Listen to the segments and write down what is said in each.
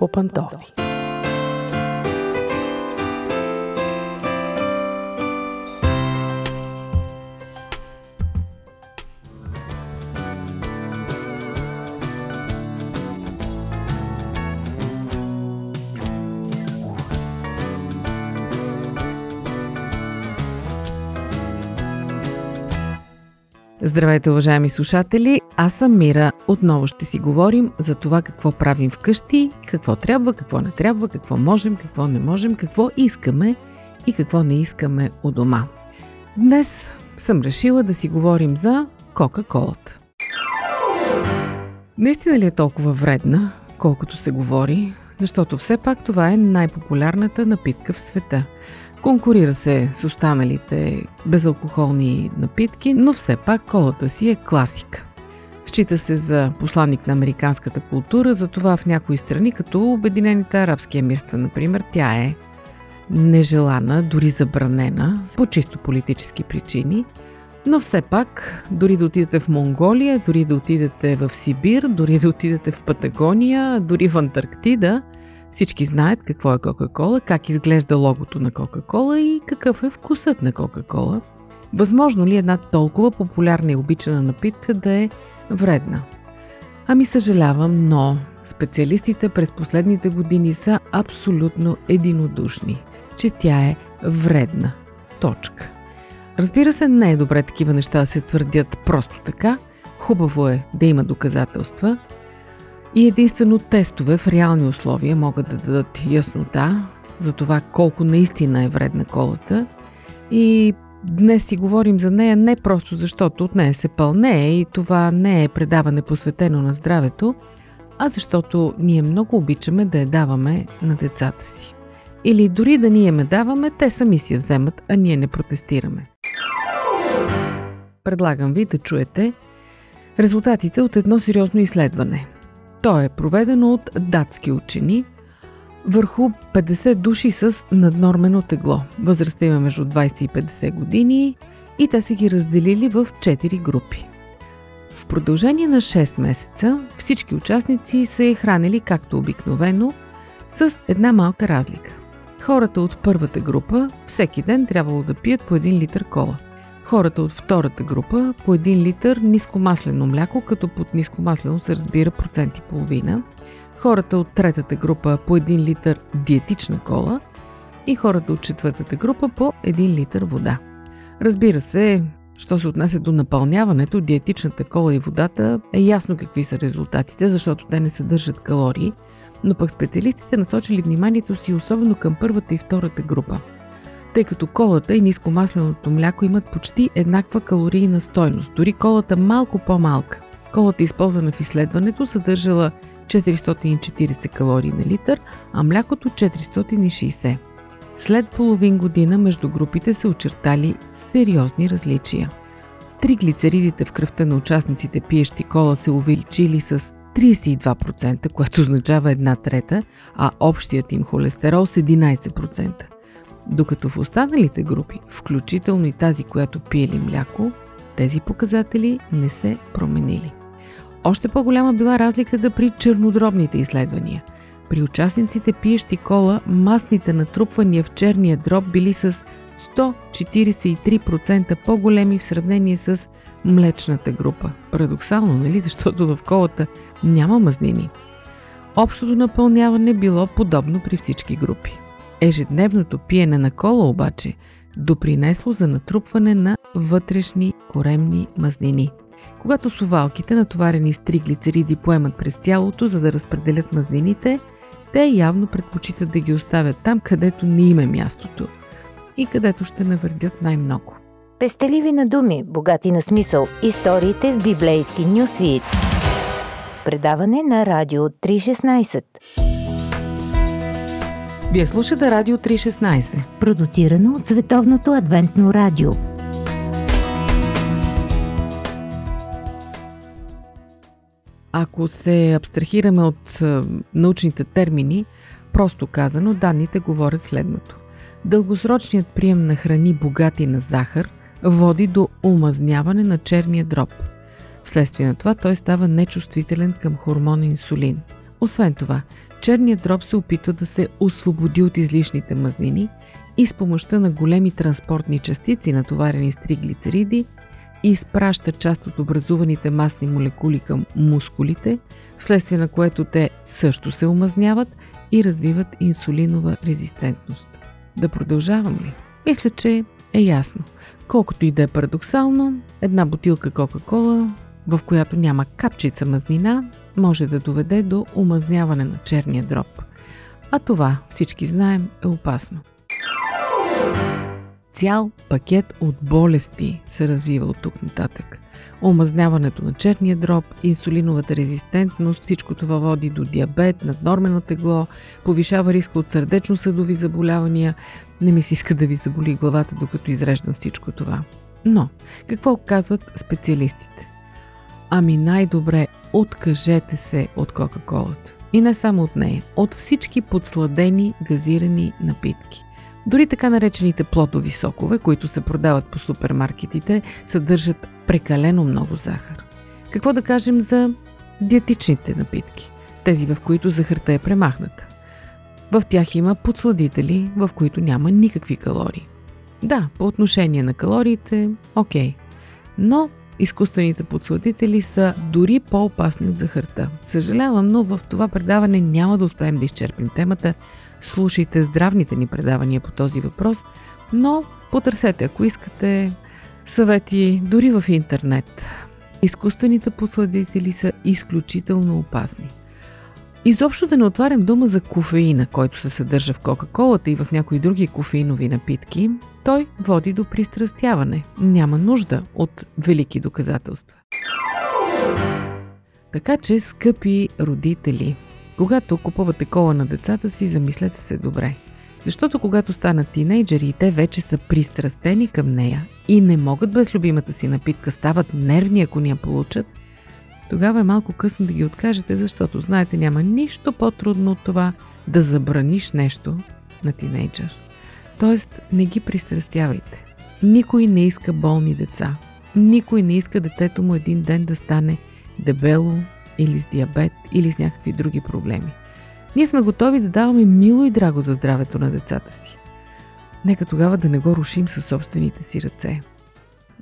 по Здравейте, уважаеми слушатели! Аз съм Мира. Отново ще си говорим за това какво правим вкъщи, какво трябва, какво не трябва, какво можем, какво не можем, какво искаме и какво не искаме у дома. Днес съм решила да си говорим за Кока-Колата. Наистина ли е толкова вредна, колкото се говори? Защото все пак това е най-популярната напитка в света – Конкурира се с останалите безалкохолни напитки, но все пак колата си е класика. Счита се за посланник на американската култура, затова в някои страни, като Обединените арабски емирства, например, тя е нежелана, дори забранена, по чисто политически причини. Но все пак, дори да отидете в Монголия, дори да отидете в Сибир, дори да отидете в Патагония, дори в Антарктида – всички знаят какво е Кока-Кола, как изглежда логото на Кока-Кола и какъв е вкусът на Кока-Кола. Възможно ли една толкова популярна и обичана напитка да е вредна? Ами съжалявам, но специалистите през последните години са абсолютно единодушни, че тя е вредна. Точка. Разбира се, не е добре такива неща да се твърдят просто така. Хубаво е да има доказателства – и единствено тестове в реални условия могат да дадат яснота за това колко наистина е вредна колата. И днес си говорим за нея не просто защото от нея се пълне и това не е предаване посветено на здравето, а защото ние много обичаме да я даваме на децата си. Или дори да ние ме даваме, те сами си я вземат, а ние не протестираме. Предлагам ви да чуете резултатите от едно сериозно изследване – то е проведено от датски учени върху 50 души с наднормено тегло. Възрастта има между 20 и 50 години и те са ги разделили в 4 групи. В продължение на 6 месеца всички участници са е хранили както обикновено, с една малка разлика. Хората от първата група всеки ден трябвало да пият по 1 литър кола – хората от втората група по 1 литър нискомаслено мляко, като под нискомаслено се разбира процент и половина, хората от третата група по 1 литър диетична кола. И хората от четвъртата група по 1 литър вода. Разбира се, що се отнася до напълняването, диетичната кола и водата е ясно какви са резултатите, защото те не съдържат калории, но пък специалистите насочили вниманието си особено към първата и втората група – тъй като колата и нискомасленото мляко имат почти еднаква калорийна стойност, дори колата малко по-малка. Колата, използвана в изследването, съдържала 440 калории на литър, а млякото 460. След половин година между групите се очертали сериозни различия. Триглицеридите в кръвта на участниците пиещи кола се увеличили с 32%, което означава една трета, а общият им холестерол с 11%. Докато в останалите групи, включително и тази, която пиели мляко, тези показатели не се променили. Още по-голяма била разликата при чернодробните изследвания. При участниците пиещи кола, масните натрупвания в черния дроб били с 143% по-големи в сравнение с млечната група. Парадоксално, нали? Защото в колата няма мазнини. Общото напълняване било подобно при всички групи. Ежедневното пиене на кола обаче допринесло за натрупване на вътрешни коремни мазнини. Когато сувалките, натоварени с триглицериди, поемат през тялото, за да разпределят мазнините, те явно предпочитат да ги оставят там, където не им е мястото и където ще навърдят най-много. Пестеливи на думи, богати на смисъл. Историите в библейски нюсвит. Предаване на Радио 316. Вие слушате Радио 316. Продуцирано от Световното адвентно радио. Ако се абстрахираме от е, научните термини, просто казано, данните говорят следното. Дългосрочният прием на храни богати на захар води до омазняване на черния дроб. Вследствие на това той става нечувствителен към хормон инсулин. Освен това, черният дроб се опитва да се освободи от излишните мазнини и с помощта на големи транспортни частици, натоварени с триглицериди, изпраща част от образуваните масни молекули към мускулите, вследствие на което те също се омазняват и развиват инсулинова резистентност. Да продължавам ли? Мисля, че е ясно. Колкото и да е парадоксално, една бутилка Кока-Кола, в която няма капчица мазнина, може да доведе до омазняване на черния дроб. А това, всички знаем, е опасно. Цял пакет от болести се развива от тук нататък. Омазняването на черния дроб, инсулиновата резистентност, всичко това води до диабет, наднормено тегло, повишава риска от сърдечно-съдови заболявания. Не ми се иска да ви заболи главата, докато изреждам всичко това. Но, какво казват специалистите? Ами най-добре откажете се от Кока-Колата. И не само от нея, от всички подсладени газирани напитки. Дори така наречените плодови сокове, които се продават по супермаркетите, съдържат прекалено много захар. Какво да кажем за диетичните напитки? Тези, в които захарта е премахната. В тях има подсладители, в които няма никакви калории. Да, по отношение на калориите, окей. Но изкуствените подсладители са дори по-опасни от захарта. Съжалявам, но в това предаване няма да успеем да изчерпим темата. Слушайте здравните ни предавания по този въпрос, но потърсете, ако искате, съвети дори в интернет. Изкуствените подсладители са изключително опасни. Изобщо да не отварям дума за кофеина, който се съдържа в Кока-Колата и в някои други кофеинови напитки, той води до пристрастяване. Няма нужда от велики доказателства. Така че, скъпи родители, когато купувате кола на децата си, замислете се добре. Защото когато станат тинейджери те вече са пристрастени към нея и не могат без любимата си напитка, стават нервни ако ни я получат, тогава е малко късно да ги откажете, защото знаете няма нищо по-трудно от това да забраниш нещо на тинейджър. Тоест не ги пристрастявайте. Никой не иска болни деца. Никой не иска детето му един ден да стане дебело или с диабет или с някакви други проблеми. Ние сме готови да даваме мило и драго за здравето на децата си. Нека тогава да не го рушим със собствените си ръце.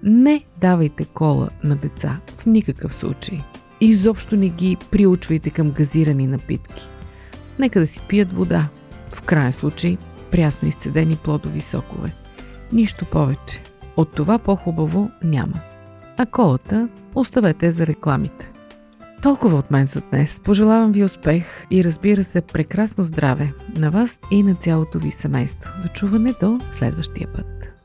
Не давайте кола на деца в никакъв случай. Изобщо не ги приучвайте към газирани напитки. Нека да си пият вода. В крайен случай, прясно изцедени плодови сокове. Нищо повече. От това по-хубаво няма. А колата оставете за рекламите. Толкова от мен за днес. Пожелавам ви успех и разбира се прекрасно здраве на вас и на цялото ви семейство. До чуване до следващия път.